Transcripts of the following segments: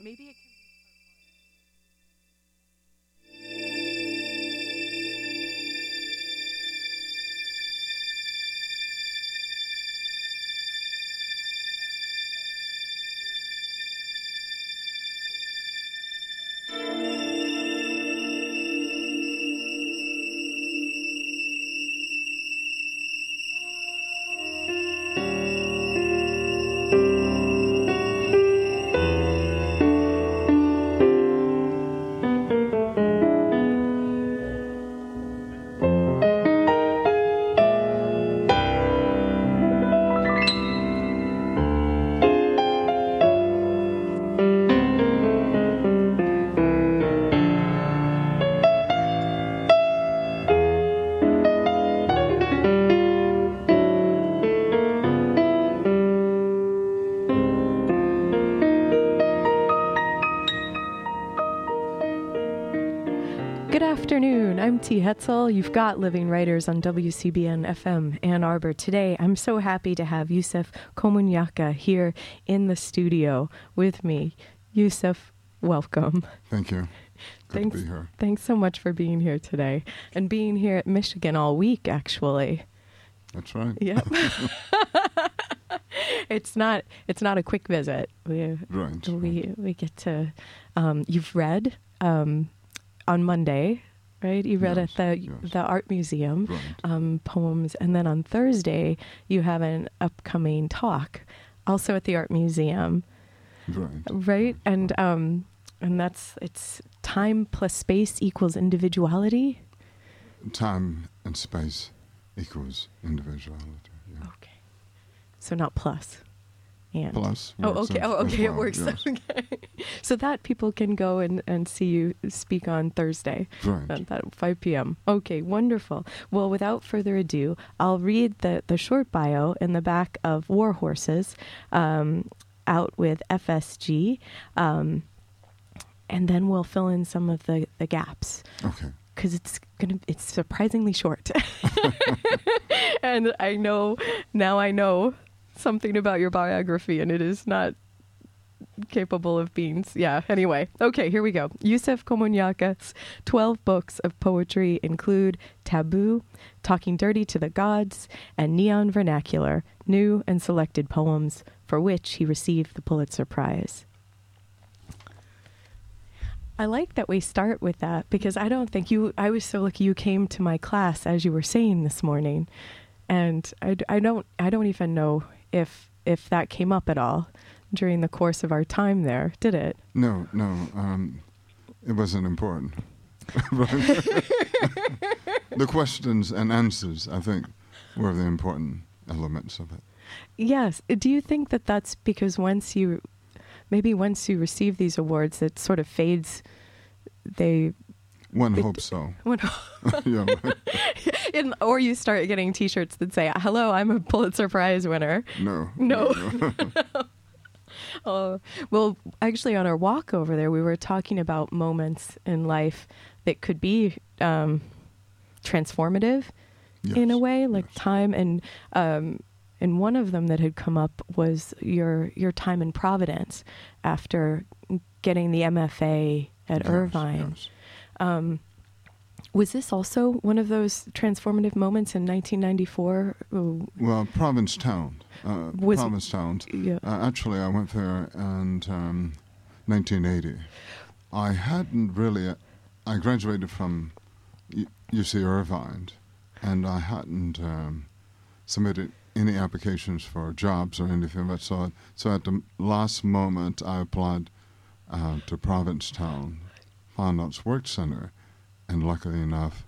maybe it can. Afternoon. I'm T. Hetzel. You've got Living Writers on WCBN FM Ann Arbor. Today, I'm so happy to have Yusef Komunyakaa here in the studio with me. Yusef, welcome. Thank you. Good thanks, to be here. Thanks so much for being here today and being here at Michigan all week, actually. That's right. Yep. it's not. It's not a quick visit. We Right. we we get to. Um, you've read um, on Monday, right? You read Yes, at the yes. the art museum Right. um, poems, and then on Thursday you have an upcoming talk, also at the art museum, Right. right? And um, and that's it's time plus space equals individuality. Time and space equals individuality. Yeah. Okay, so not plus. And Plus. Oh, okay. Oh, okay. It works. yes. Okay. So that people can go and, and see you speak on Thursday Right. at that 5 p.m. Okay, wonderful. Well, without further ado, I'll read the, the short bio in the back of War Horses um, out with FSG, um, and then we'll fill in some of the, the gaps Okay. because it's gonna it's surprisingly short and i know now i know something about your biography and it is not capable of beans. yeah anyway okay here we go yusef komunyakaa's 12 books of poetry include taboo talking dirty to the gods and neon vernacular new and selected poems for which he received the pulitzer prize I like that we start with that because I don't think you, I was so lucky you came to my class as you were saying this morning. And I, I don't, I don't even know if, if that came up at all during the course of our time there, did it? No, no. Um, it wasn't important. The questions and answers, I think, were the important elements of it. Yes. Do you think that that's because once you, maybe once you receive these awards, it sort of fades, they, One It- hopes so. when, yeah. in, or you start getting t-shirts that say, hello, I'm a Pulitzer Prize winner. No. No. no. Oh, well, actually, on our walk over there, we were talking about moments in life that could be um, transformative in a way, like yes. time. And um, and one of them that had come up was your your time in Providence after getting the MFA at Yes, Irvine. yes. Um, was this also one of those transformative moments in 1994? Oh, Well, Provincetown. Uh, Was- Provincetown. yeah. Uh, actually, I went there in um, 1980. I hadn't really. I graduated from UC Irvine, and I hadn't um, submitted any applications for jobs or anything of that sort. So at the last moment, I applied uh, to Provincetown Fine Arts Work Center, and luckily enough,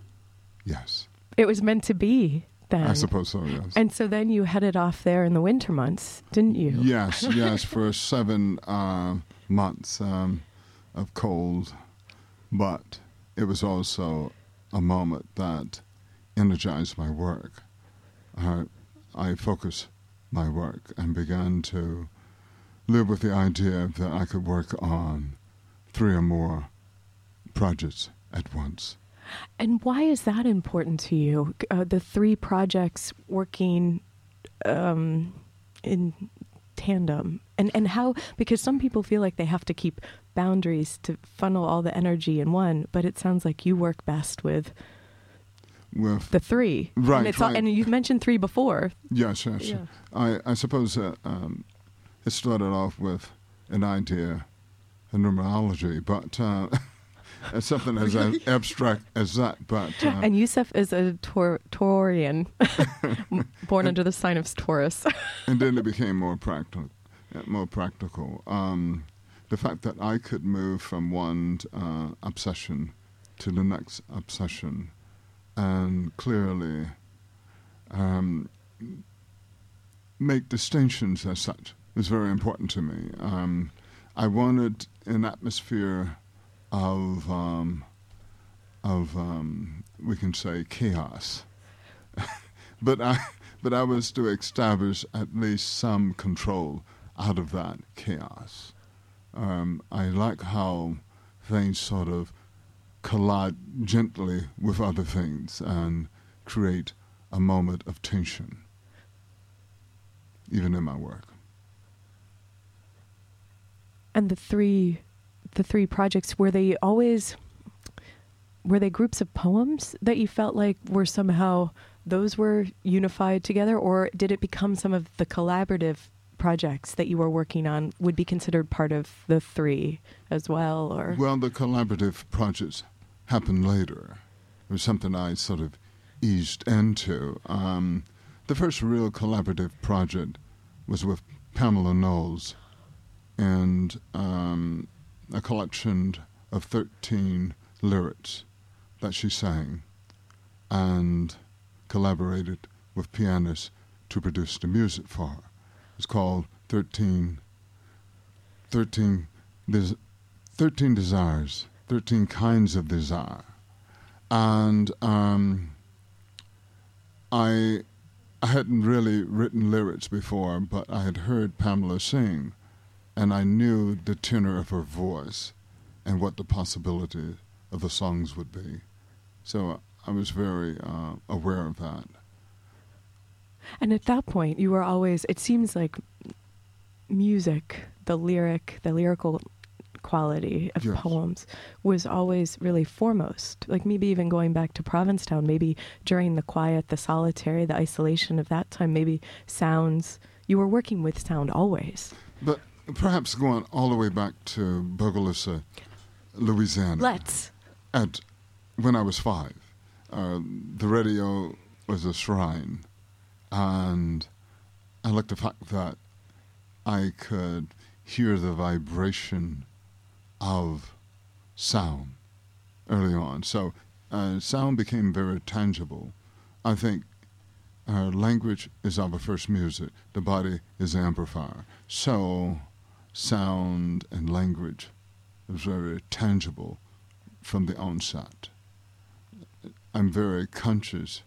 yes, It was meant to be then. I suppose so. Yes. And so then you headed off there in the winter months, didn't you? Yes, yes, for seven uh, months um, of cold, but it was also a moment that energized my work. I, I focused my work and began to live with the idea that I could work on three or more projects at once. And why is that important to you? Uh, the three projects working um, in tandem and and how because some people feel like they have to keep boundaries to funnel all the energy in one but it sounds like you work best with with the three Right, and, it's all, right. and you've mentioned three before yes, yes. Yeah. I I suppose uh, um, it started off with an idea, a numerology, but uh, it's something as ab- abstract as that. But uh, and Yusef is a Tor- Taurian born under the sign of Taurus and then it became more practical. More practical. Um, the fact that I could move from one uh, obsession to the next obsession, and clearly um, make distinctions as such was very important to me. Um, I wanted an atmosphere of um, of um, we can say chaos, but I but I was to establish at least some control out of that chaos. Um, I like how things sort of collide gently with other things and create a moment of tension, even in my work. and the three the three projects were they always were they groups of poems that you felt like were somehow those were unified together or did it become some of the collaborative projects that you were working on would be considered part of the three as well or Well, the collaborative projects happened later. It was something I sort of eased into. Um, the first real collaborative project was with Pamela Knowles and um, a collection of 13 lyrics that she sang and collaborated with pianists to produce the music for her. It's called 13, 13, Des- 13 Desires, 13 Kinds of Desire. And um, I, I hadn't really written lyrics before, but I had heard Pamela sing, and I knew the tenor of her voice and what the possibility of the songs would be. So I was very uh, aware of that. and at that point you were always it seems like music the lyric the lyrical quality of Yes. poems was always really foremost like maybe even going back to provincetown maybe during the quiet the solitary the isolation of that time maybe sounds you were working with sound always But perhaps going all the way back to Bogalusa, Louisiana. let's At when I was five, uh, the radio was a shrine, and I liked the fact that I could hear the vibration of sound early on. So uh, sound became very tangible. I think uh, language is our first music. The body is the amplifier. So sound and language is very tangible from the onset. I'm very conscious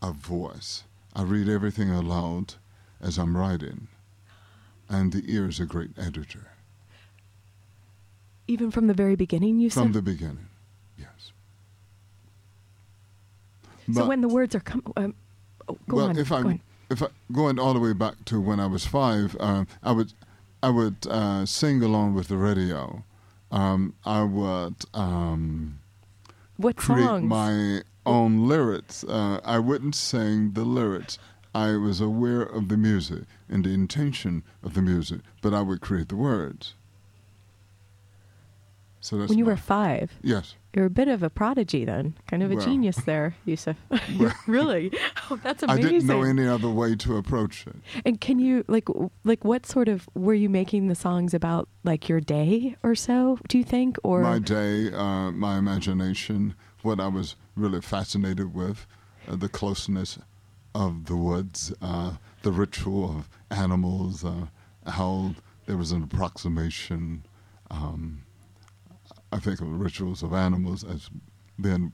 of voice. I read everything aloud as I'm writing, and the ear is a great editor even from the very beginning you from said From the beginning. Yes. so But- when the words are come um, oh, go well, on if go I on. if I going all the way back to when I was five, uh, I would I would uh, sing along with the radio. Um, I would um, what create songs my own lyrics. Uh, I wouldn't sing the lyrics. I was aware of the music and the intention of the music, but I would create the words. So that's when you were five yes. You're a bit of a prodigy then, kind of a Well. genius there, Yusef. Well. really? Oh, that's I didn't know any other way to approach it. and can you like like what sort of were you making the songs about like your day or so? Do you think or my day, uh, my imagination, what I was really fascinated with, uh, the closeness of the woods, uh, the ritual of animals, uh, how there was an approximation. Um, I think of rituals of animals as being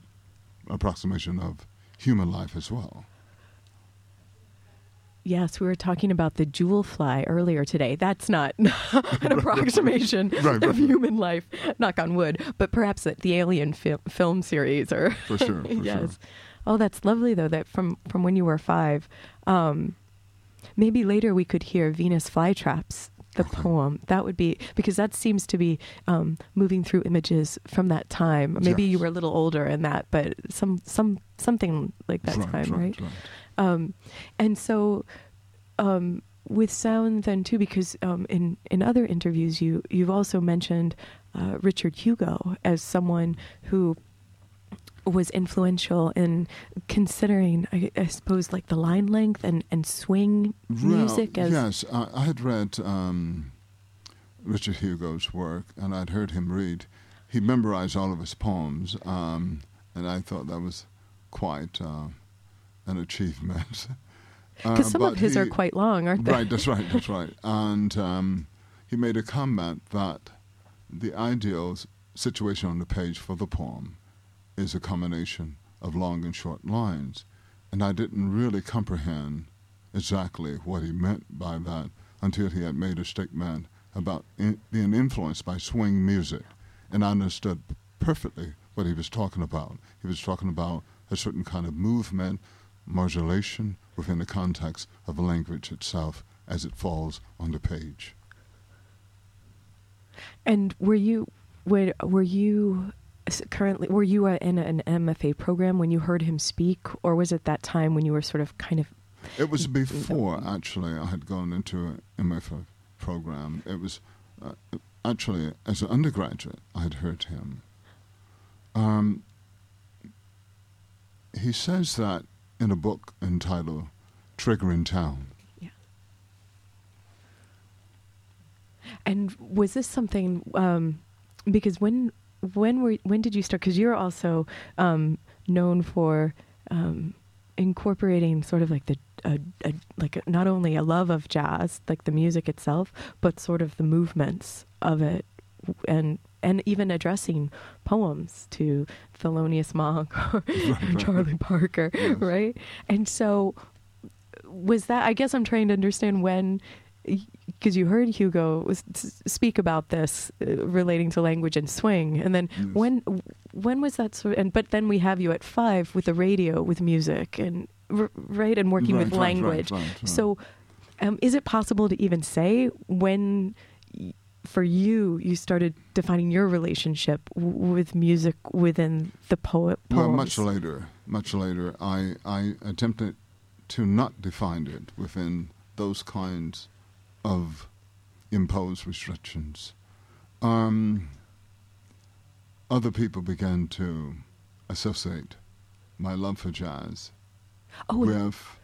approximation of human life as well. Yes, we were talking about the jewel fly earlier today. That's not an approximation Right, of right. human life, knock on wood, but perhaps the, the Alien fil- film series or For sure, for yes. sure. Oh, that's lovely though. That from from when you were five, um, maybe later we could hear Venus Flytraps, the poem. That would be because that seems to be um, moving through images from that time. Maybe you were a little older in that, but some some something like that right, time, right? right, right. Um, and so, um, with sound then too, because um, in in other interviews you you've also mentioned uh, Richard Hugo as someone who was influential in considering, I, I suppose, like the line length and and swing music well, as yes, I, I had read um, Richard Hugo's work, and I'd heard him read. He memorized all of his poems, um, and I thought that was quite uh, an achievement. Uh, because some of his are quite long, aren't they? Right, that's right, that's right. And um, he made a comment that the ideal situation on the page for the poem is a combination of long and short lines. And I didn't really comprehend exactly what he meant by that until he had made a statement about in, being influenced by swing music. And I understood perfectly what he was talking about. He was talking about a certain kind of movement, modulation within the context of the language itself as it falls on the page. And were you were were you currently were you uh, in an MFA program when you heard him speak, or was it that time when you were sort of kind of It was before, actually, I had gone into an MFA program. It was uh, actually, as an undergraduate, I had heard him. Um, he says that in a book entitled Triggering Town. Yeah. And was this something? Um, because when when were when did you start? Because you're also um, known for um, incorporating sort of like the a, a, like a, not only a love of jazz, like the music itself, but sort of the movements of it, and and even addressing poems to Thelonious Monk or. Charlie Parker, Yes. right? And so was that? I guess I'm trying to understand when because you heard Hugo was, speak about this uh, relating to language and swing, and then Yes. when when was that sort? And but then we have you at five with the radio, with music, and r- right, and working Right, with right, language. right. So, um, is it possible to even say when? y- For you, you started defining your relationship w- with music within the poet. Well, much later, much later, I, I attempted to not define it within those kinds of imposed restrictions. Um, other people began to associate my love for jazz Oh, with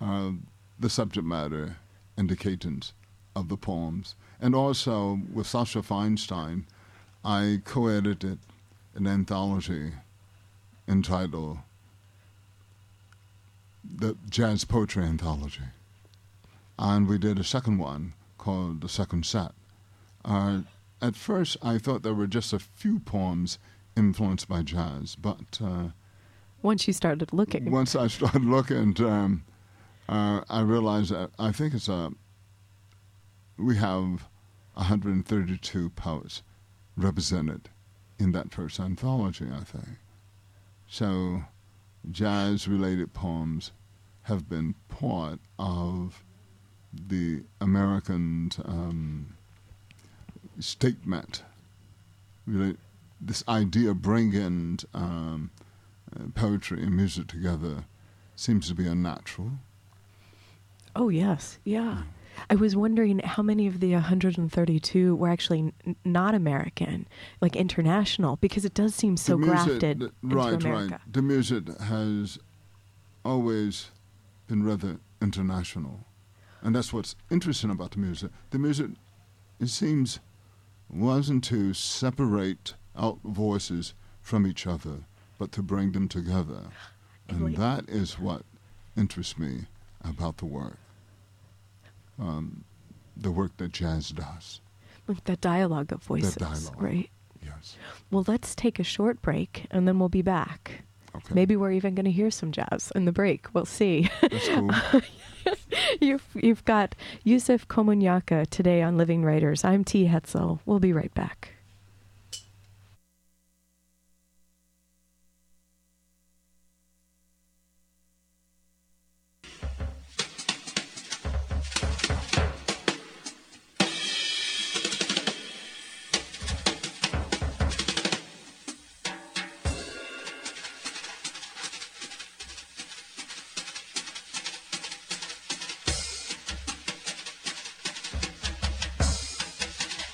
uh, the subject matter and the cadence of the poems. And also with Sascha Feinstein, I co edited an anthology entitled The Jazz Poetry Anthology. And we did a second one called The Second Set. Uh, at first, I thought there were just a few poems influenced by jazz, but uh, once you started looking, once I started looking, um, uh, I realized that I think it's a. We have 132 poets represented in that first anthology, I think. So, jazz-related poems have been part of the American um, statement. Really, this idea of bringing um, uh, poetry and music together seems to be unnatural. Oh, yes. Yeah. I was wondering how many of the 132 were actually n- not American, like international, because it does seem so music- grafted the- into right, America. right. The music has always been rather international, and that's what's interesting about the music. The music, it seems, wasn't to separate out voices from each other, but to bring them together, And that is what interests me about the work. Um, the work that jazz does. Like that dialogue of voices, dialogue. right? Yes. Well, let's take a short break and then we'll be back. Okay. Maybe we're even going to hear some jazz in the break. We'll see. That's cool. you've you've got Yusef Komunyakaa today on Living Writers. I'm T. Hetzel. We'll be right back.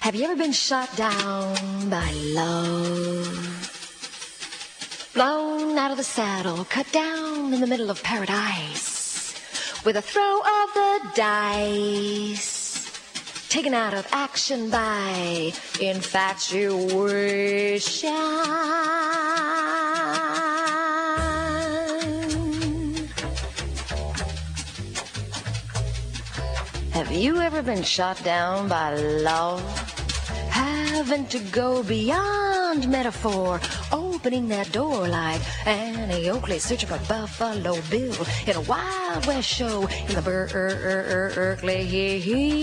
Have you ever been shot down by love? Blown out of the saddle, cut down in the middle of paradise with a throw of the dice. Taken out of action by infatuation. Have you ever been shot down by love? Having to go beyond metaphor, opening that door like Annie Oakley searching for Buffalo Bill in a Wild West show in the Berkeley Hills.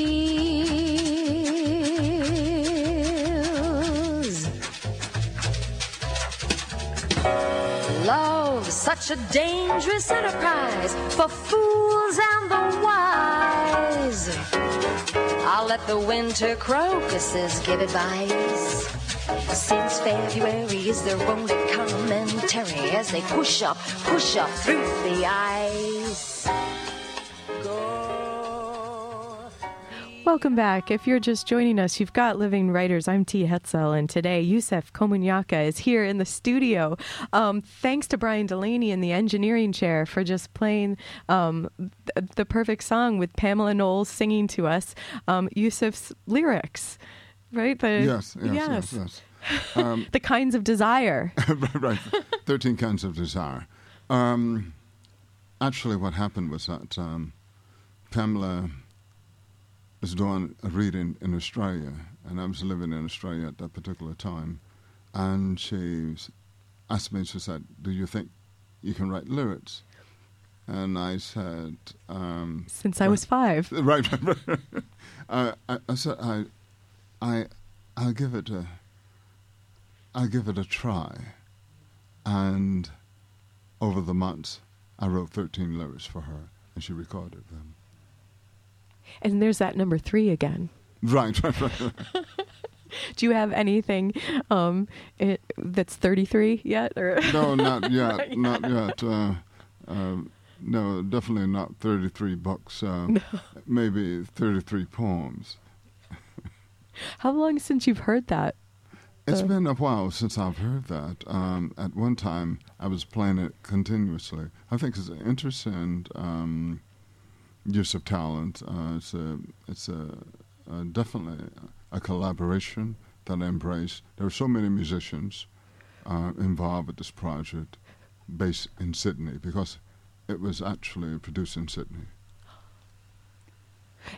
Love, such a dangerous enterprise for fools and the wise. I'll let the winter crocuses give advice. Since February is their only commentary as they push up, push up through the ice. Welcome back. If you're just joining us, you've got Living Writers. I'm T. Hetzel, and today Yusef Komunyakaa is here in the studio. Um, thanks to Brian Delaney in the engineering chair for just playing um, th- the perfect song with Pamela Knowles singing to us um, Yusef's lyrics, right? The, Yes, yes, yes, yes. Um, the kinds of desire. right, 13 kinds of desire. Um, actually, what happened was that um, Pamela was doing a reading in Australia, and I was living in Australia at that particular time. And she asked me, she said, Do you think you can write lyrics? And I said, um, Since I was five. right, right, right. I, I, I said, I, I, I'll give it a, I'll give it a try. And over the months, I wrote 13 lyrics for her, and she recorded them. And there's that number three again. Right, right, right. right. Do you have anything um, it, that's 33 yet? Or No, not yet, not yet. Uh, um, no, definitely not 33 books. Uh, Maybe 33 poems. How long since you've heard that? It's Uh, been a while since I've heard that. Um, at one time, I was playing it continuously. I think it's an interesting um, use of talent. Uh, it's a, it's a, uh definitely a collaboration that I embrace. There are so many musicians uh, involved with this project, based in Sydney, because it was actually produced in Sydney.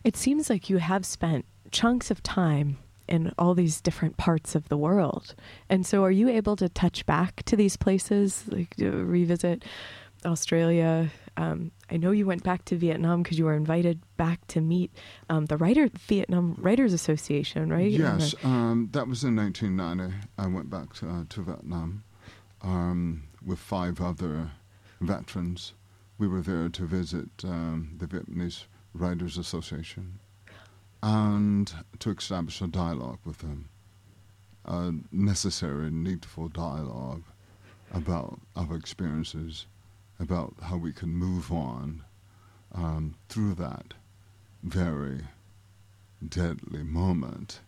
It seems like you have spent chunks of time in all these different parts of the world. And so are you able to touch back to these places, like revisit Australia? Um, I know you went back to Vietnam because you were invited back to meet um, the writer Vietnam Writers Association, right? Yes, the- um, that was in 1990. I went back to, uh, to Vietnam um, with five other veterans. We were there to visit um, the Vietnamese Writers Association and to establish a dialogue with them, a necessary, needful dialogue about our experiences, about how we can move on um, through that very deadly moment,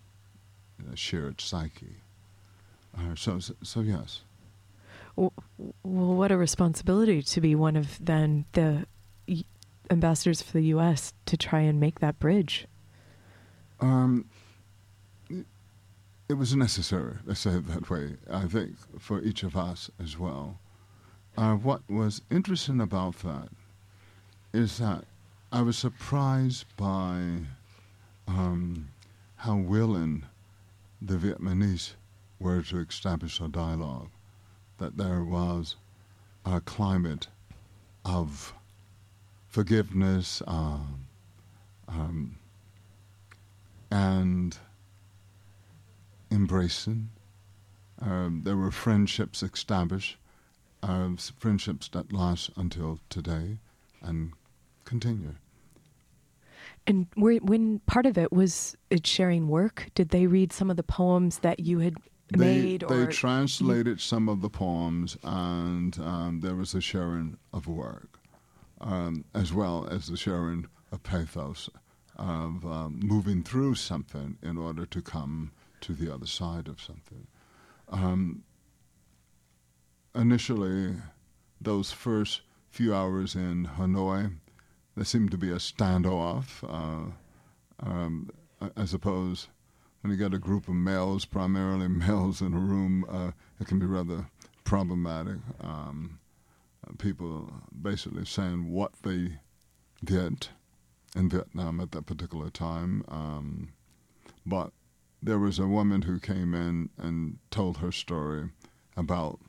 in a shared psyche. Uh, so, so yes, Well, what a responsibility to be one of then the ambassadors for the U.S. to try and make that bridge. um, it- it was necessary. Let's say it that way. I think for each of us as well. Uh, what was interesting about that is that I was surprised by um, how willing the Vietnamese were to establish a dialogue. That there was a climate of forgiveness um, um, and embracing. Um, there were friendships established, uh, s- friendships that last until today and continue. And were, when part of it was it sharing work, did they read some of the poems that you had They, made? they translated some of the poems, and um, there was a sharing of work, um, as well as the sharing of pathos of um, moving through something in order to come to the other side of something. Initially, those first few hours in Hanoi, there seemed to be a standoff, uh, um, as opposed when you get a group of males, primarily males in a room, uh, it can be rather problematic. Um, people basically saying what they did in Vietnam at that particular time. Um, but there was a woman who came in and told her story about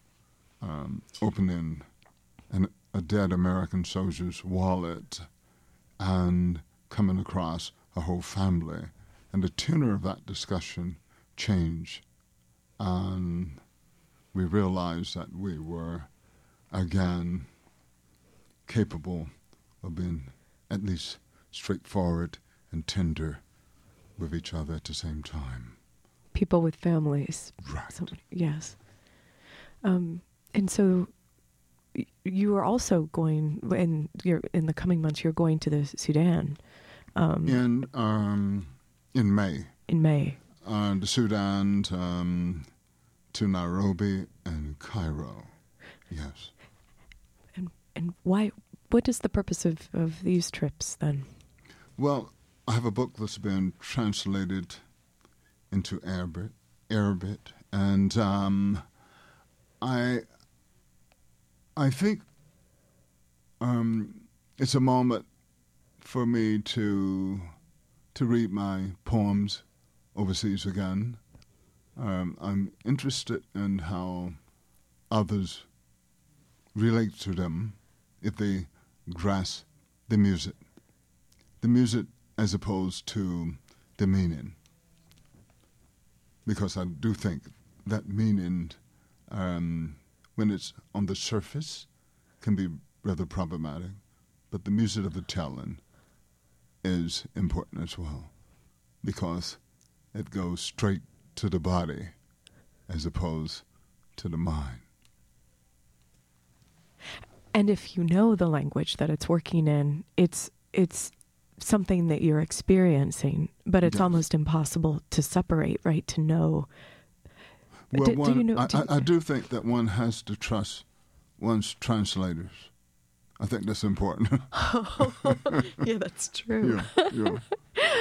um, opening an, a dead American soldier's wallet and coming across a whole family. And the tenor of that discussion changed. And we realized that we were, again, capable of being at least straightforward and tender with each other at the same time. People with families. Right. Somebody, yes. Um, and so you are also going, in, you're, in the coming months, you're going to the Sudan um, In um, in May, in May. uh, the Sudan um, to Nairobi and Cairo. Yes. And, and why, what is the purpose of, of these trips then? Well, I have a book that's been translated into Arabic, Arabic, and um, I, I think um, it's a moment for me to to read my poems overseas again. Um, I'm interested in how others relate to them if they grasp the music the music as opposed to the meaning. Because I do think that meaning, um, when it's on the surface, can be rather problematic. But the music of the telling is important as well, because it goes straight to the body as opposed to the mind. And if you know the language that it's working in, it's it's something that you're experiencing, but it's Yes. almost impossible to separate, right? To know. Well, Do- do one, you know- I, do you- I, I do think that one has to trust one's translators. I think that's important. yeah, that's true. yeah, yeah,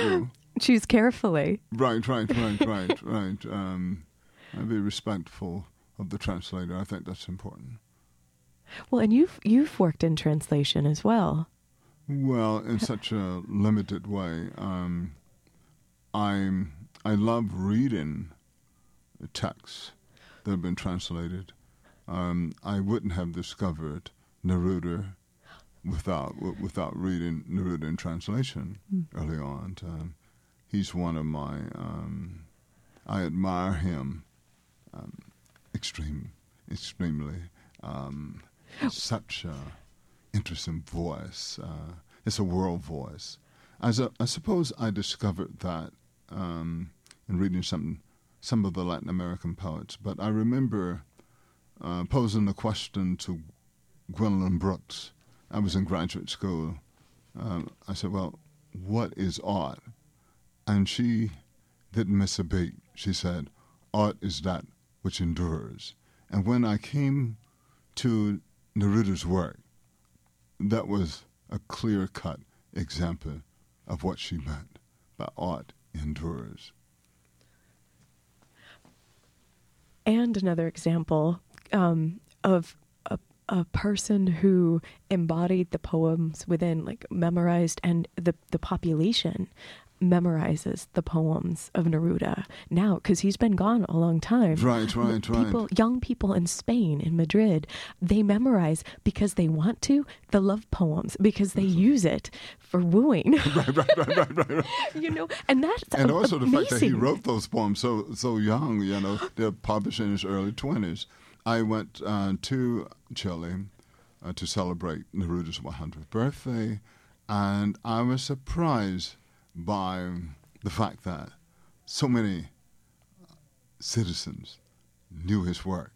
yeah. Choose carefully. Right, right, right, right, right. Um, and be respectful of the translator. I think that's important. Well, and you've you've worked in translation as well. Well, in such a limited way, um, I'm I love reading texts that have been translated. Um, I wouldn't have discovered Neruda without w- without reading Neruda in translation early on. Um, he's one of my. Um, I admire him um, extreme, extremely. Um, such a interesting voice. Uh, it's a world voice. As a, I suppose I discovered that um, in reading some some of the Latin American poets. But I remember uh, posing the question to Gwendolyn Brooks. I was in graduate school. Um, I said, "Well, what is art?" And she didn't miss a beat. She said, "Art is that which endures." And when I came to Neruda's work, that was a clear cut example of what she meant by art endures. And another example um, of a, a person who embodied the poems within, like memorized, and the, the population memorizes the poems of Neruda now because he's been gone a long time. Right, right, right. People, young people in Spain, in Madrid, they memorize because they want to the love poems because they use it for wooing. right, right, right, right, right. right. you know, and that's And also the fact that he wrote those poems so so young, you know, they're published in his early twenties. I went uh, to Chile uh, to celebrate Neruda's 100th birthday, and I was surprised by the fact that so many citizens knew his work.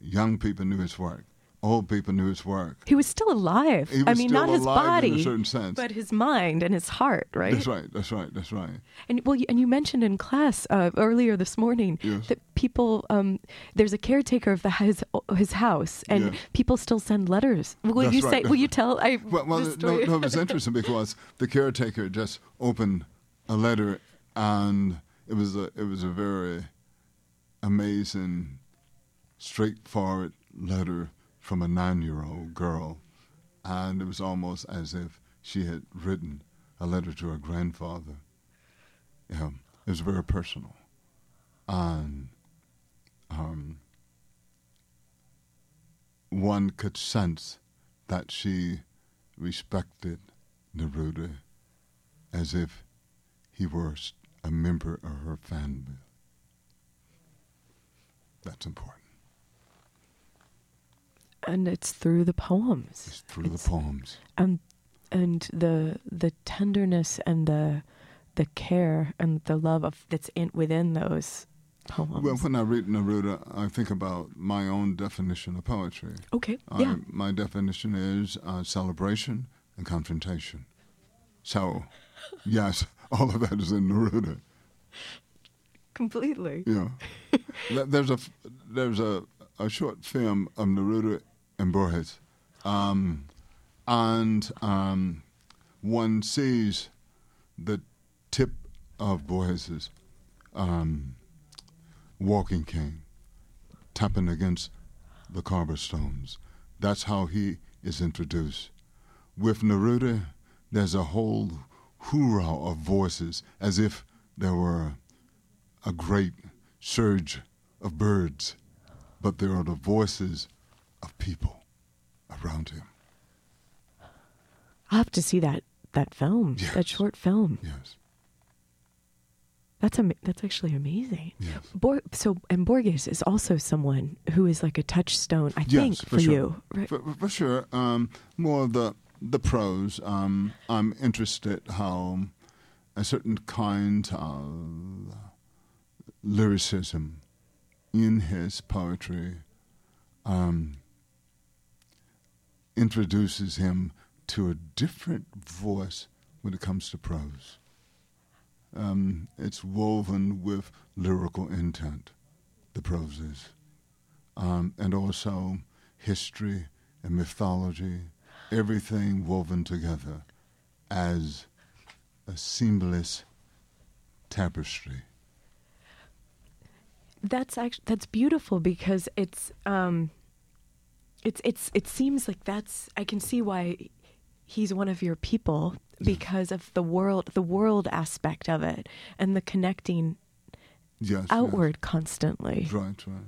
Young people knew his work. Old people knew his work. He was still alive. He was I mean, still not his body, in a certain sense. but his mind and his heart, right? That's right. That's right. That's right. And well, you, and you mentioned in class uh, earlier this morning Yes. that people, um, there's a caretaker of the his his house, and Yes. people still send letters. Will That's you right, say? Will you tell? I Well, well no, no, it was interesting because the caretaker just opened a letter, and it was a it was a very amazing, straightforward letter from a nine-year-old girl, and it was almost as if she had written a letter to her grandfather. Yeah, it was very personal, and um, one could sense that she respected Neruda as if he were a member of her family. That's important. And it's through the poems. It's through It's- the poems. and and the the tenderness and the the care and the love of that's in within those poems. Well, when I read Neruda, I think about my own definition of poetry. okay, I- yeah, my definition is uh, celebration and confrontation. So, yes, all of that is in Neruda. completely. Yeah. There's a there's a, a short film of Neruda and Borges, um, and um, one sees the tip of Borges's um, walking cane tapping against the cobblestones. That's how he is introduced. With Neruda, there's a whole hoorah of voices, as if there were a great surge of birds, but there are the voices of people around him. I'll have to see that that film, that short film. Yes, That's am- that's actually amazing. yes. Bor- so and Borges is also someone who is like a touchstone, I yes, think, for, for, sure. you. Right? For, for sure. Um, more of the the prose. Um, I'm interested how a certain kind of lyricism in his poetry um, introduces him to a different voice when it comes to prose. Um, it's woven with lyrical intent, the prose is. Um, and also history and mythology, everything woven together as a seamless tapestry. That's actually that's beautiful because it's um it's it's it seems like that's I can see why he's one of your people because of the world the world aspect of it and the connecting Yes. yes. outward constantly. Right, right.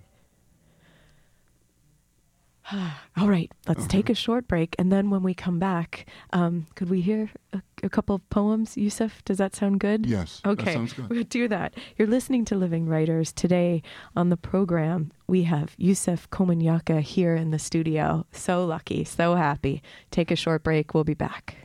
All right, let's Okay. take a short break and then when we come back, um, could we hear a, a couple of poems, Yusef? Does that sound good? Yes. Okay, sounds good. we'll do that. You're listening to Living Writers. Today on the program, we have Yusef Komunyakaa here in the studio. So lucky, so happy. Take a short break. We'll be back.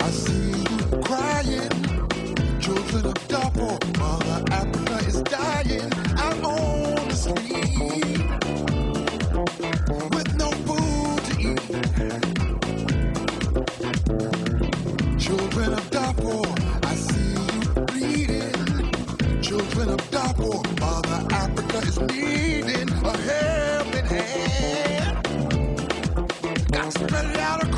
I see you crying. Children of Darfur, Mother Africa is dying out on the street with no food to eat. Children of I see you bleeding. Children of Mother Africa is needing a helping hand. Got spread out across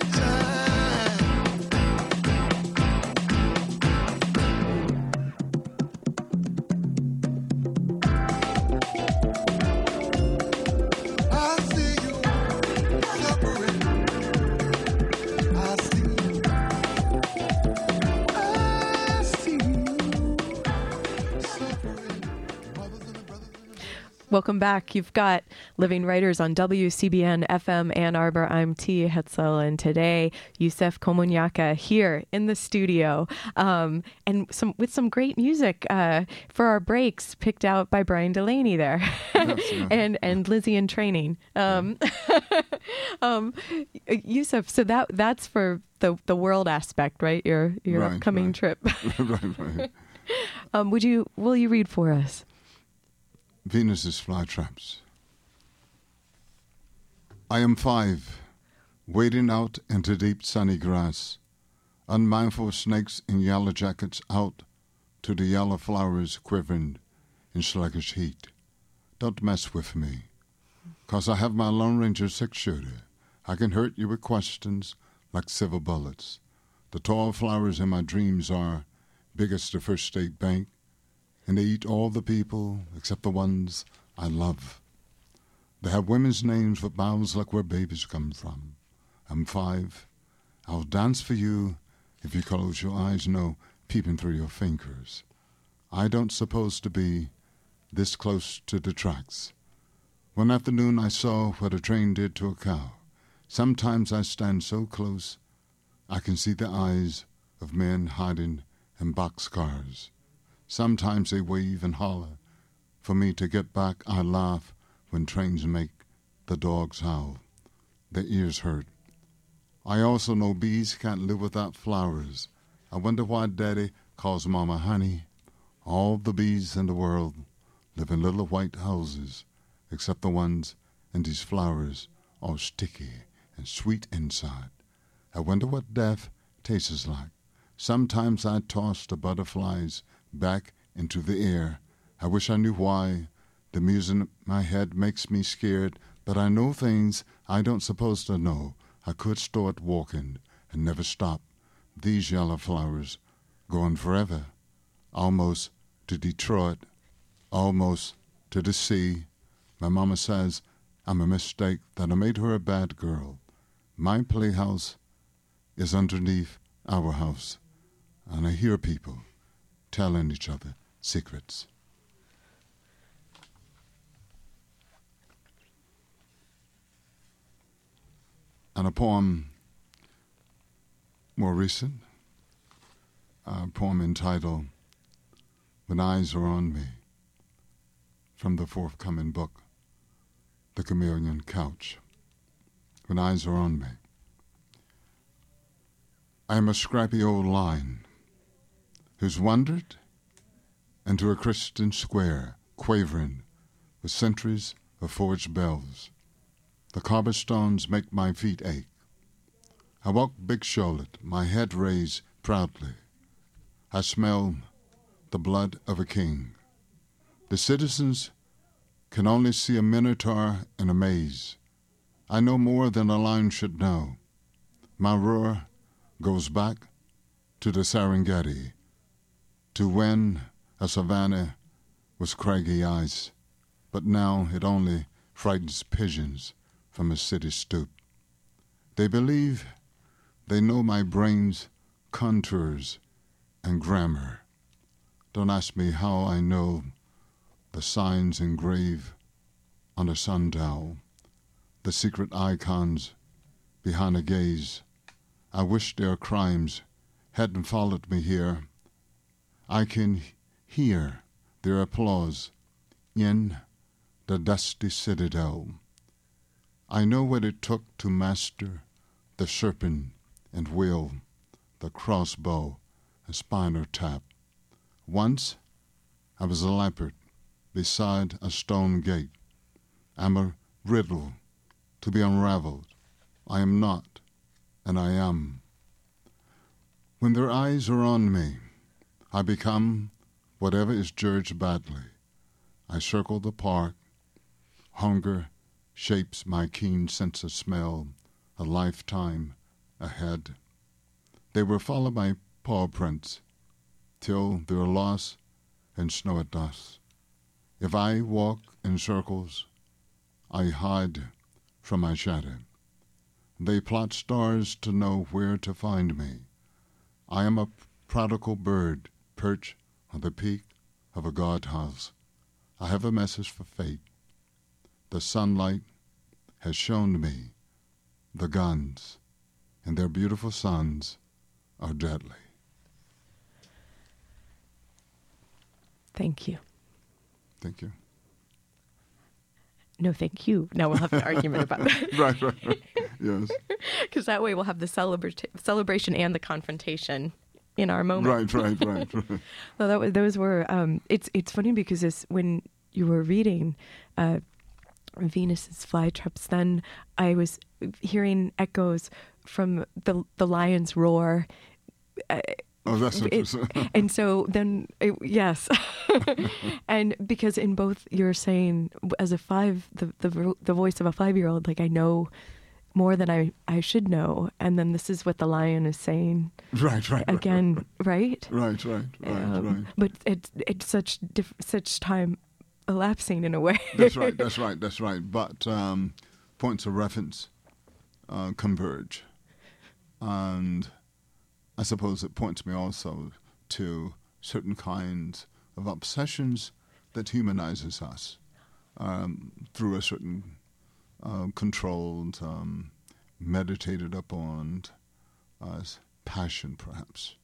Welcome back. You've got Living Writers on WCBN FM Ann Arbor. I'm T. Hetzel, and today Yusef Komunyakaa here in the studio, um, and some with some great music uh, for our breaks picked out by Brian Delaney there, and and Lizzie in training. Um, um, Yusef, so that that's for the the world aspect, right? Your your Right, upcoming right. trip. right, right. um, would you will you read for us? Venus's flytraps. I am five, wading out into deep sunny grass, unmindful of snakes in yellow jackets out to the yellow flowers quivering in sluggish heat. Don't mess with me, 'cause I have my Lone Ranger six shooter. I can hurt you with questions like silver bullets. The tall flowers in my dreams are big as the First State Bank, and they eat all the people except the ones I love. They have women's names with mouths like where babies come from. I'm five. I'll dance for you if you close your eyes, no peeping through your fingers. I don't suppose to be this close to the tracks. One afternoon I saw what a train did to a cow. Sometimes I stand so close I can see the eyes of men hiding in boxcars. Sometimes they wave and holler. For me to get back, I laugh when trains make the dogs howl. Their ears hurt. I also know bees can't live without flowers. I wonder why Daddy calls Mama honey. All the bees in the world live in little white houses, except the ones in these flowers, all sticky and sweet inside. I wonder what death tastes like. Sometimes I toss the butterflies back into the air. I wish I knew why. The music in my head makes me scared, but I know things I don't suppose to know. I could start walking and never stop. These yellow flowers going forever, almost to Detroit, almost to the sea. My mama says I'm a mistake, that I made her a bad girl. My playhouse is underneath our house, and I hear people telling each other secrets. And a poem more recent, a poem entitled When Eyes Are on Me, from the forthcoming book, The Chameleon Couch. When Eyes Are on Me. I am a scrappy old line who's wandered into a Christian square, quavering with centuries of forged bells. The cobblestones make my feet ache. I walk big shouldered, my head raised proudly. I smell the blood of a king. The citizens can only see a minotaur in a maze. I know more than a lion should know. My roar goes back to the Serengeti, to when a savanna was craggy ice, but now it only frightens pigeons from a city stoop. They believe they know my brain's contours and grammar. Don't ask me how I know the signs engraved on a sundial, the secret icons behind a gaze. I wish their crimes hadn't followed me here. I can hear their applause in the dusty citadel. I know what it took to master the serpent and wheel, the crossbow and spinal tap. Once I was a leopard beside a stone gate. I'm a riddle to be unraveled I am not, and I am. When their eyes are on me, I become whatever is judged badly. I circle the park. Hunger shapes my keen sense of smell, a lifetime ahead. They were followed by paw prints till they're lost in snow at dusk. If I walk in circles, I hide from my shadow. They plot stars to know where to find me. I am a prodigal bird perched on the peak of a guardhouse. I have a message for fate. The sunlight has shown me the guns, and their beautiful sons are deadly. Thank you. Thank you. No, thank you. Now we'll have an argument about that. Right, right, right. Yes. Because that way we'll have the celebra- celebration and the confrontation in our moment. Right, right, right, right. Well, that was, those were. Um, it's it's funny because this, when you were reading uh, Venus's flytraps, then I was hearing echoes from the the lion's roar. Uh, Oh, that's it- interesting. and so then it, yes and because in both you're saying as a five the the, the voice of a five year old like i know more than i i should know and then this is what the lion is saying Right, right, right. again right Right, right, right, Um, right. but it's it's such diff- such time elapsing in a way That's right, that's right, that's right. But um, points of reference uh, converge. And I suppose it points me also to certain kinds of obsessions that humanizes us um, through a certain uh, controlled, um, meditated upon as passion, perhaps.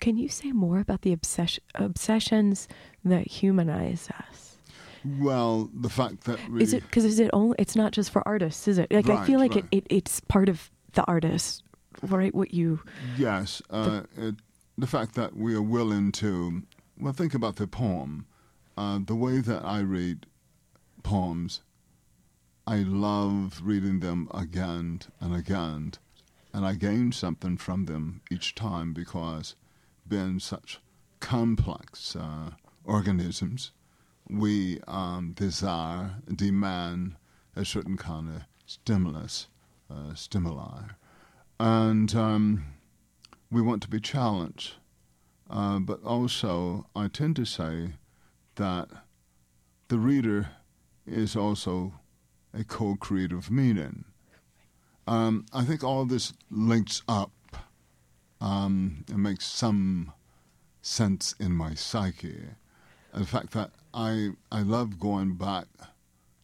can you say more about the obsession obsessions that humanize us Well, the fact that we, Is it because is it only? It's not just for artists, is it? Like I feel like right. it, it it's part of the artist, right? What you Yes, uh, it, the fact that we are willing to, well, think about the poem. Uh, the way that I read poems, I love reading them again and again, and I gain something from them each time because, being such complex uh, organisms, we um, desire, demand a certain kind of stimulus, uh, stimuli and um, we want to be challenged. Uh, but also, I tend to say that the reader is also a co creative meaning. Um, I think all this links up um, and makes some sense in my psyche. The fact that I I love going back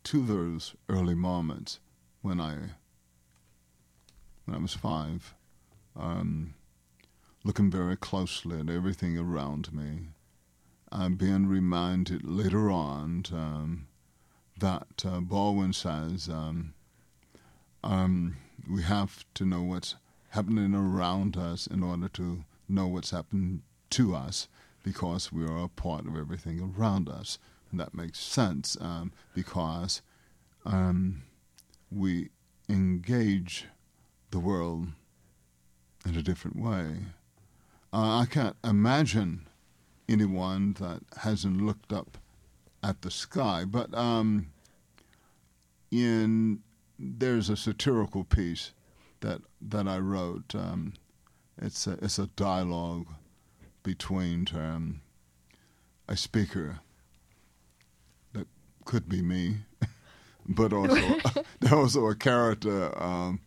to those early moments when I when I was five, um, looking very closely at everything around me, and being reminded later on um, that uh, Baldwin says um, um, we have to know what's happening around us in order to know what's happening to us because we are a part of everything around us. And that makes sense um, because um, we engage the world in a different way. Uh, I can't imagine anyone that hasn't looked up at the sky, but um, in there's a satirical piece that that I wrote. Um, it's a, it's a dialogue between um, a speaker that could be me, but also also a character um,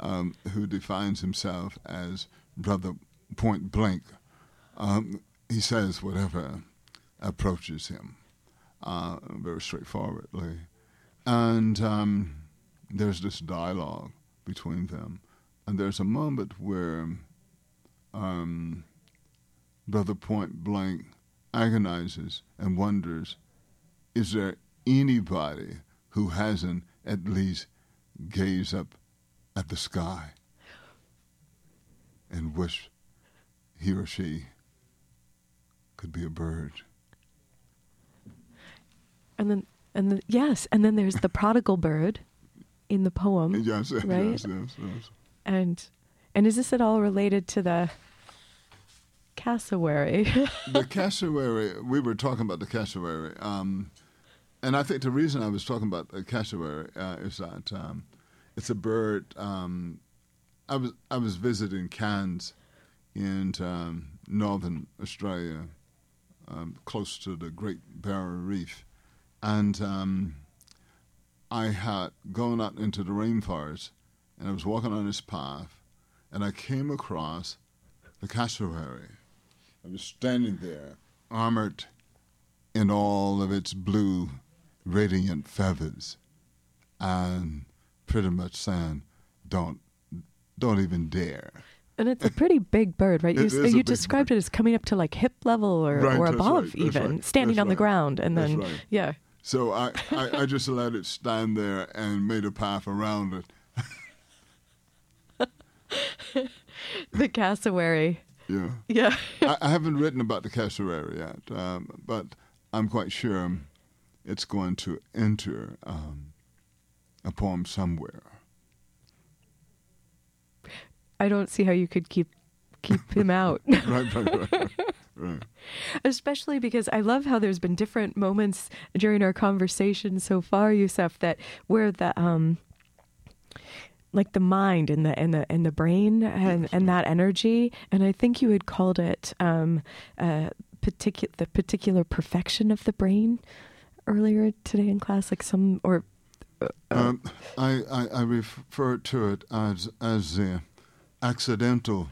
um, who defines himself as brother point blank. Um, he says whatever approaches him uh, very straightforwardly, and um, there's this dialogue between them, and there's a moment where um, brother point blank agonizes and wonders, is there anybody who hasn't at least gazed up at the sky and wish he or she could be a bird. And then and then yes, and then there's the prodigal bird, in the poem. Yes, Right? yes, yes, yes. And and is this at all related to the cassowary? the cassowary, we were talking about the cassowary, um, and I think the reason I was talking about the cassowary uh, is that um, it's a bird. Um, I was I was visiting Cairns in um, northern Australia, um, close to the Great Barrier Reef, and um, I had gone out into the rainforest, and I was walking on this path, and I came across the cassowary. I was standing there, armored in all of its blue, radiant feathers, and pretty much saying, "Don't, don't even dare." and it's a pretty big bird, right? You, It a you described bird. it as coming up to like hip level or, Right, or above, right, even right, standing on the ground, and then yeah. So I, I, I just let it stand there and made a path around it. The cassowary. Yeah. Yeah. I, I haven't written about the cassowary yet, um, but I'm quite sure it's going to enter um, a poem somewhere. I don't see how you could keep keep him out. Right, right, right, Especially because I love how there's been different moments during our conversation so far, Yusef, that where the um like the mind and the and the and the brain and, and that energy. And I think you had called it um uh particular the particular perfection of the brain earlier today in class, like some or Um, I, I, I refer to it as as the accidental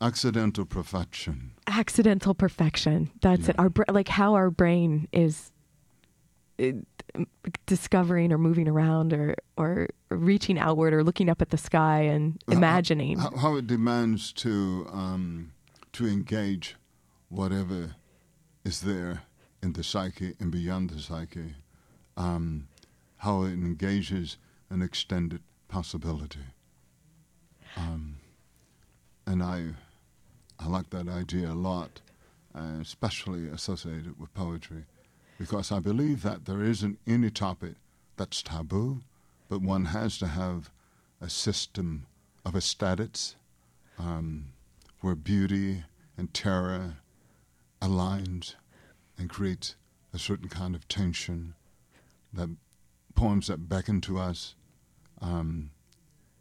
accidental perfection. accidental perfection. That's it. Our br- like how our brain is discovering or moving around or or reaching outward or looking up at the sky and imagining. How, how it demands to um, to engage whatever is there in the psyche and beyond the psyche. Um, how it engages an extended possibility. Um, and I, I like that idea a lot, uh, especially associated with poetry, because I believe that there isn't any topic that's taboo, but one has to have a system of aesthetics um, where beauty and terror aligns and creates a certain kind of tension that poems that beckon to us um,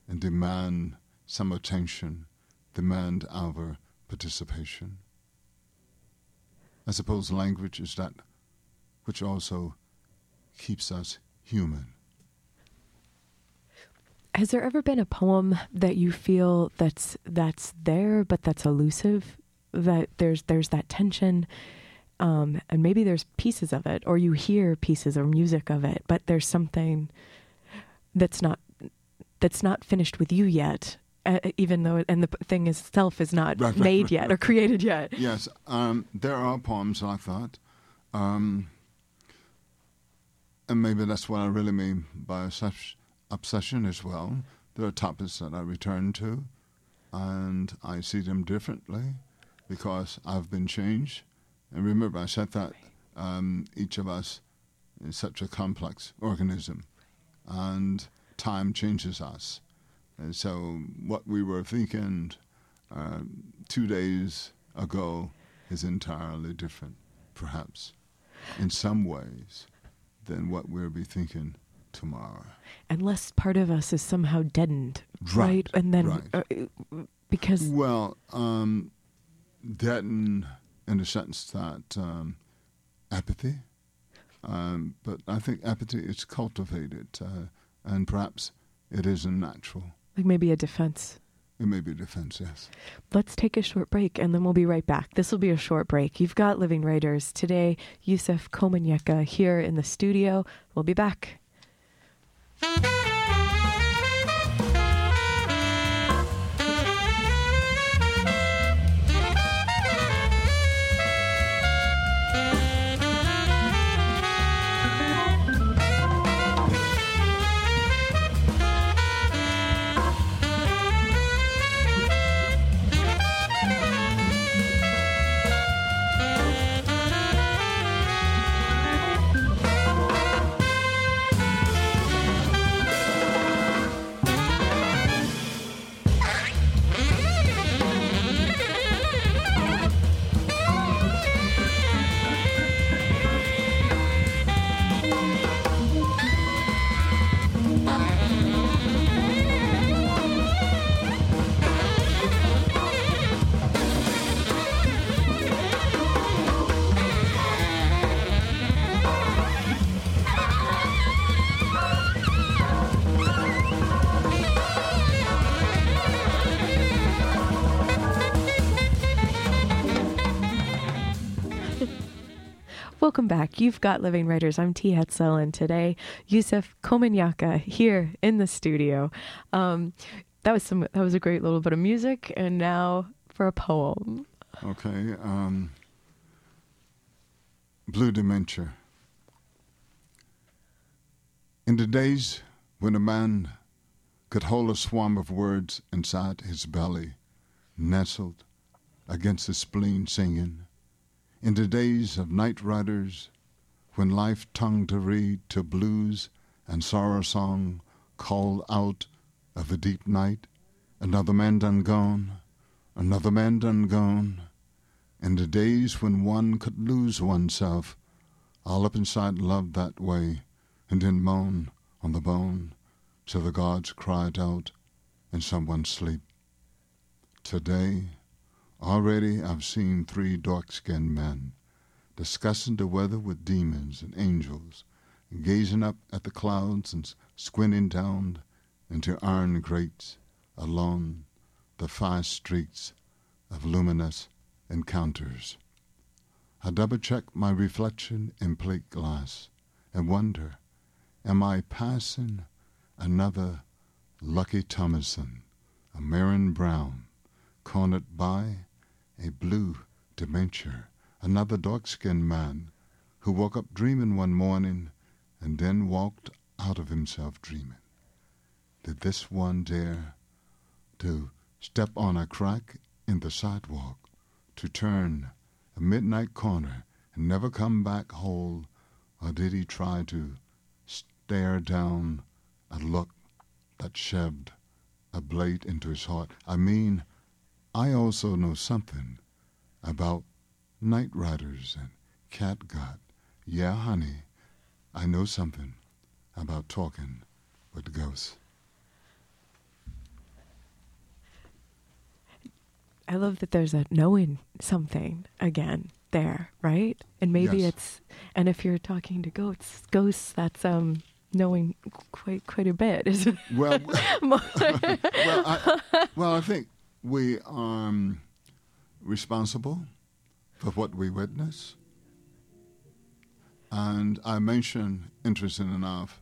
and demand some attention, demand our participation. I suppose language is that which also keeps us human. Has there ever been a poem that you feel that's that's there but that's elusive? That there's there's that tension, um, and maybe there's pieces of it, or you hear pieces or music of it, but there's something that's not that's not finished with you yet, uh, even though and the thing itself is not Right, made right, yet or created yet. Yes, um, there are poems like that. Um, and maybe that's what I really mean by obsess- obsession as well. There are topics that I return to, and I see them differently because I've been changed. And remember, I said that um, each of us is such a complex organism, and time changes us. And so, what we were thinking um, two days ago is entirely different, perhaps, in some ways, than what we'll be thinking tomorrow. Unless part of us is somehow deadened, Right, And then right. uh, because Well, um, that in, the sense that um, apathy, um, but I think apathy is cultivated, uh, and perhaps it isn't natural. Like maybe a defense. It may be a defense, yes. Let's take a short break and then we'll be right back. This will be a short break. You've got Living Writers today. Yusef Komunyakaa here in the studio. We'll be back. Welcome back. You've got Living Writers. I'm T. Hetzel, and today Yusef Komunyakaa here in the studio. Um, that was some. That was a great little bit of music, and now for a poem. Okay. Um, Blue Dementia. In the days when a man could hold a swarm of words inside his belly, nestled against his spleen singing, in the days of night riders, when life tongued to read to blues and sorrow song called out of the deep night, another man done gone, another man done gone, in the days when one could lose oneself all up inside love that way, and then moan on the bone till the gods cried out in someone's sleep. Today, already I've seen three dark-skinned men discussing the weather with demons and angels, gazing up at the clouds and squinting down into iron grates along the fast streets of luminous encounters. I double check my reflection in plate glass and wonder, am I passing another Lucky Thompson, a Marion Brown, cornered by a blue dementia, another dark-skinned man who woke up dreaming one morning and then walked out of himself dreaming. Did this one dare to step on a crack in the sidewalk, to turn a midnight corner and never come back whole, or did he try to stare down a look that shoved a blade into his heart? I mean, I also know something about night riders and catgut. Yeah, honey, I know something about talking with ghosts. I love that there's a knowing something again there, right? And maybe Yes. it's and if you're talking to ghosts, ghosts that's um knowing quite quite a bit. isn't it? Well, well, I, well, I think we are um, responsible for what we witness. And I mention, interesting enough,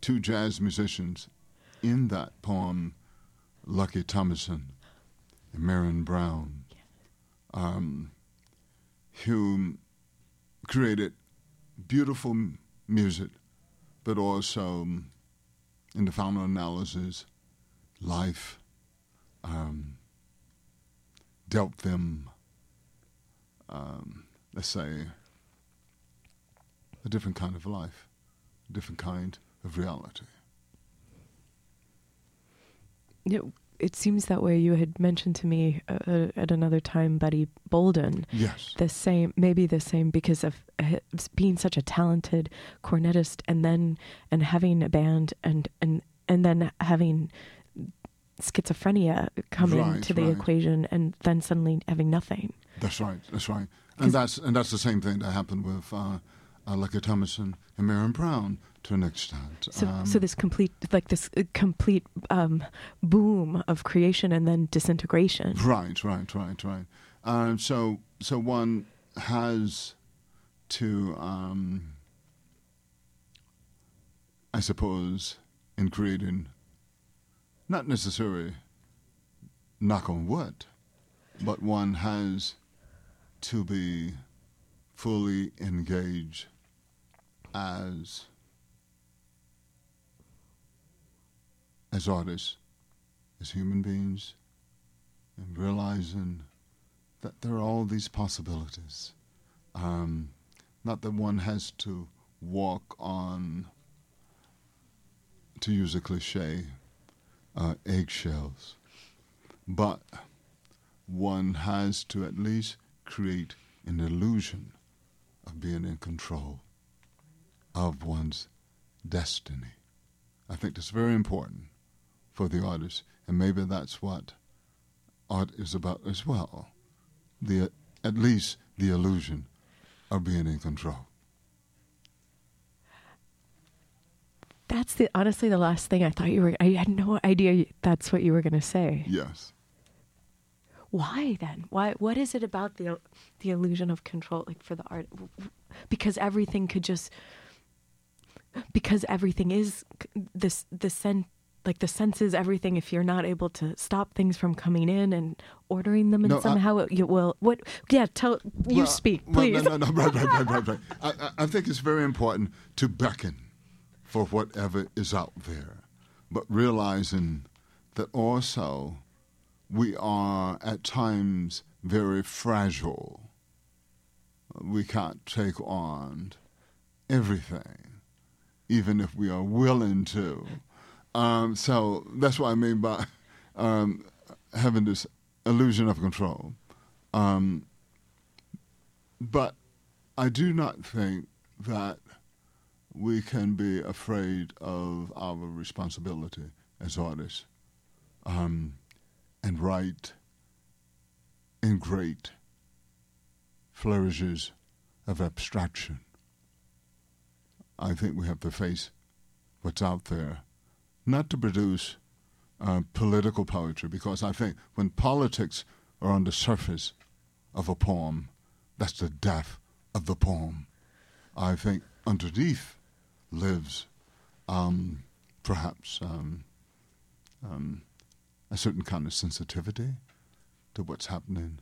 two jazz musicians in that poem, Lucky Thompson and Marion Brown, um, who created beautiful music, but also, um, in the final analysis, life um, dealt them, um, let's say, a different kind of life, a different kind of reality. it, it seems that way. You had mentioned to me uh, at another time, Buddy Bolden, Yes. the same, maybe the same because of uh, being such a talented cornetist, and then and having a band, and and and then having schizophrenia come Right, into the right. equation, and then suddenly having nothing. That's right. That's right. And that's and that's the same thing that happened with uh, uh, Lucky Thompson and Marion Brown to an extent. So, Um, so this complete, like this uh, complete um, boom of creation and then disintegration. Right, right, right, right. Um, so, so one has to, um, I suppose, in creating, not necessarily knock on wood, but one has to be fully engaged as as artists, as human beings, and realizing that there are all these possibilities. Um, not that one has to walk on, to use a cliche, uh, eggshells, but one has to at least create an illusion of being in control of one's destiny. I think that's very important for the artist, and maybe that's what art is about as well. The at least the illusion of being in control. That's the honestly the last thing I thought you were. I had no idea that's what you were going to say. Yes. why then? Why? What is it about the the illusion of control, like for the art? Because everything could just because everything is this the sen like the senses everything if you're not able to stop things from coming in and ordering them and No, I- somehow it, you will what yeah tell you Well, speak well, please no, no, no, right, right, right, right, right. I, I- I think it's very important to beckon for whatever is out there, but realizing that also we are at times very fragile. We can't take on everything, even if we are willing to. Um, so that's what I mean by um, having this illusion of control. Um, but I do not think that we can be afraid of our responsibility as artists um, and write in great flourishes of abstraction. I think we have to face what's out there, not to produce uh, political poetry, because I think when politics are on the surface of a poem, that's the death of the poem. I think underneath lives um, perhaps um, um, a certain kind of sensitivity to what's happening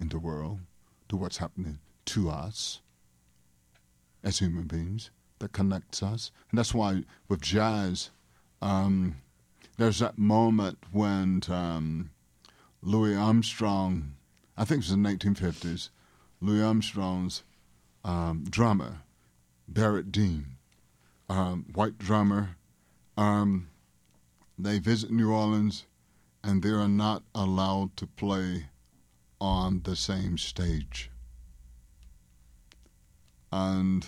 in the world, to what's happening to us as human beings that connects us. And that's why with jazz, um, there's that moment when um, Louis Armstrong, I think it was in the 1950s, Louis Armstrong's um, drummer, Barrett Deems, um, white drummer, um, they visit New Orleans and they are not allowed to play on the same stage. And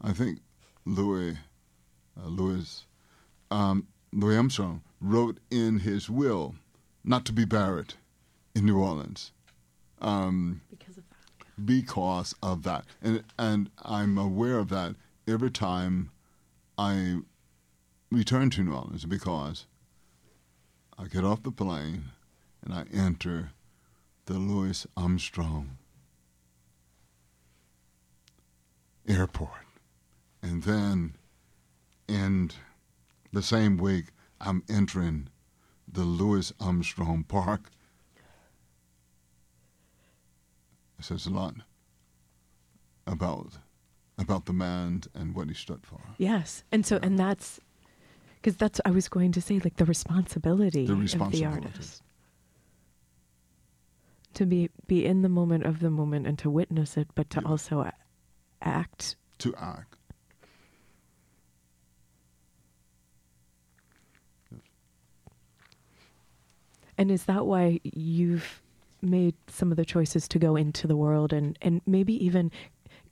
I think Louis, uh, Louis, um, Louis Armstrong wrote in his will not to be buried in New Orleans. Um, because of that because of that. And and I'm aware of that every time I return to New Orleans because I get off the plane and I enter the Louis Armstrong airport. And then in the same week I'm entering the Louis Armstrong Park It says a lot about about the man and what he stood for. yes and so and that's because that's i was going to say like the responsibility, The of the artist to be be in the moment of the moment and to witness it but to Yeah. also act To act. And is that why you've made some of the choices to go into the world and, and maybe even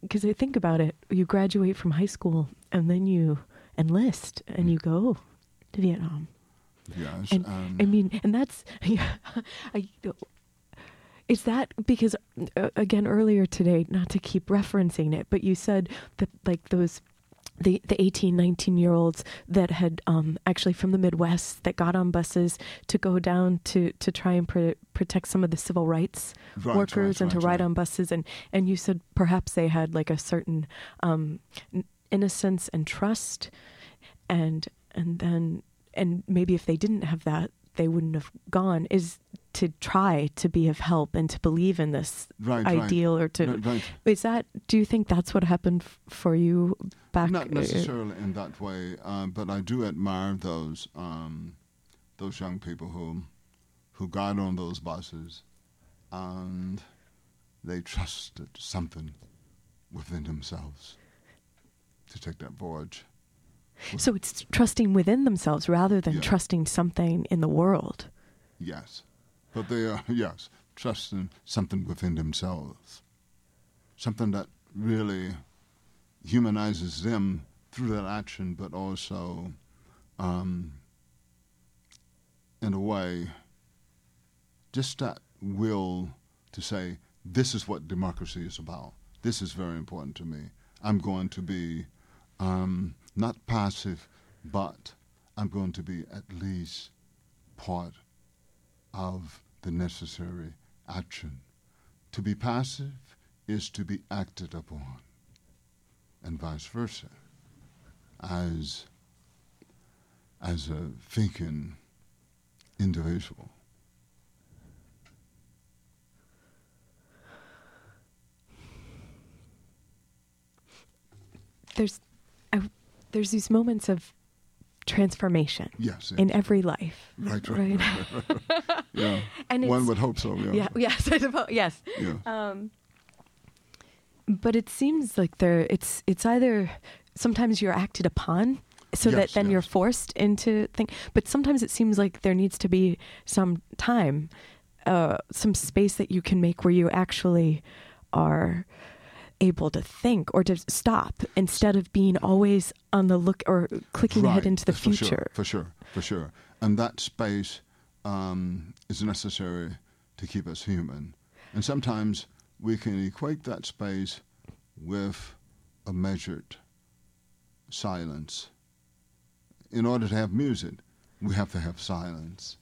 because I think about it, you graduate from high school and then you enlist and you go to Vietnam. Yes. And um, I mean, and that's, yeah, I, is that because, uh, again, earlier today, not to keep referencing it, but you said that like those, the, the 18, 19 year olds that had um, actually from the Midwest that got on buses to go down to, to try and pr- protect some of the civil rights Right, workers right, and to right, ride right. on buses. And, and you said perhaps they had like a certain um, innocence and trust and and then and maybe if they didn't have that they wouldn't have gone is to try to be of help and to believe in this right, right. ideal or to Right, right. is that do you think that's what happened f- for you back Not uh, necessarily in that way, um, but I do admire those um, those young people who who got on those buses and they trusted something within themselves to take that voyage. so it's trusting within themselves rather than Yeah. trusting something in the world Yes, but they are yes trusting something within themselves, something that really humanizes them through that action, but also, um, in a way, just that will to say, this is what democracy is about. This is very important to me. I'm going to be um, not passive, but I'm going to be at least part of the necessary action. To be passive is to be acted upon, and vice versa. As as a thinking individual. There's, I, there's these moments of transformation Yes. in every life. right, right. Right. Yeah. And One would hope so. Yeah. Yeah. Yes. I suppose. Yes. Yeah. Um, but it seems like there, it's it's either sometimes you're acted upon, so that Yes, then you're forced into think. But sometimes it seems like there needs to be some time, uh, some space that you can make where you actually are able to think or to stop instead of being always on the look or clicking ahead into the for future. Sure, for sure, for sure. And that space um, is necessary to keep us human. And sometimes we can equate that space with a measured silence. In order to have music, we have to have silence,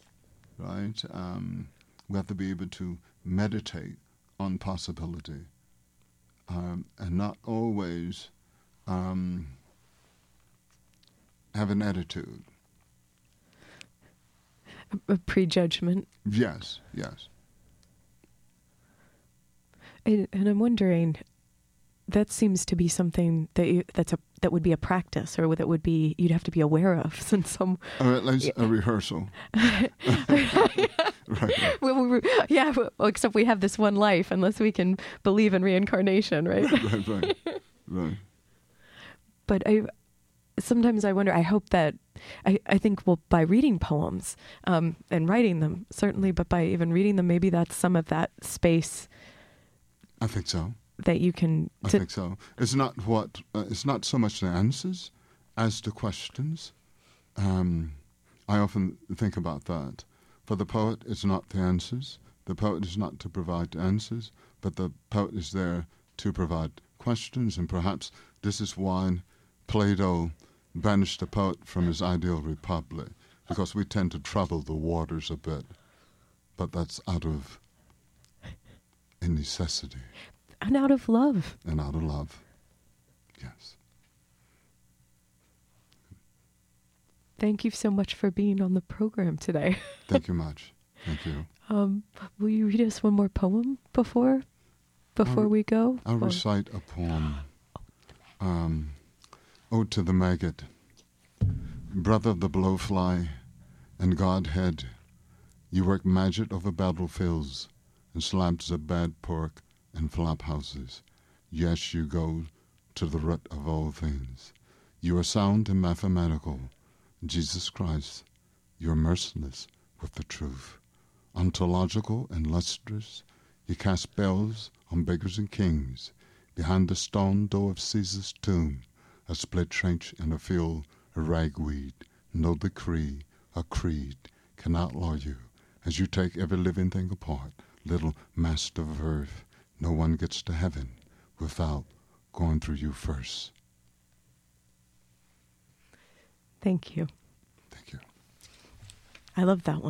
right? Um, we have to be able to meditate on possibility um, and not always um, have an attitude. A prejudgment. Yes, yes. And, and I'm wondering, that seems to be something that you, that's a that would be a practice, or that would be you'd have to be aware of, since some. Or at least a rehearsal. right. we- we- we- yeah, except we have this one life, unless we can believe in reincarnation, right? Right, right. Right. but I sometimes I wonder. I hope that I I think well by reading poems um, and writing them certainly, but by even reading them, maybe that's some of that space I think so. That you can. I think so. It's not what. Uh, it's not so much the answers as the questions. Um, I often think about that. For the poet, it's not the answers. The poet is not to provide answers, but the poet is there to provide questions, and perhaps this is why Plato banished the poet from his ideal republic, because we tend to trouble the waters a bit. But that's out of a necessity and out of love. and out of love. Yes. Thank you so much for being on the program today. Thank you much. Thank you. Um, will you read us one more poem before before I'll- we go? I'll Or- recite a poem. Um, Ode to the Maggot. Brother of the blowfly and Godhead, you work magic over battlefields and slabs of bad pork and flop houses. Yes, you go to the root of all things. You are sound and mathematical. Jesus Christ, you are merciless with the truth. Ontological and lustrous, you cast spells on beggars and kings. Behind the stone door of Caesar's tomb, a split trench and a field of ragweed. No decree or creed can outlaw you as you take every living thing apart. Little master of earth, no one gets to heaven without going through you first. Thank you. Thank you. I love that one.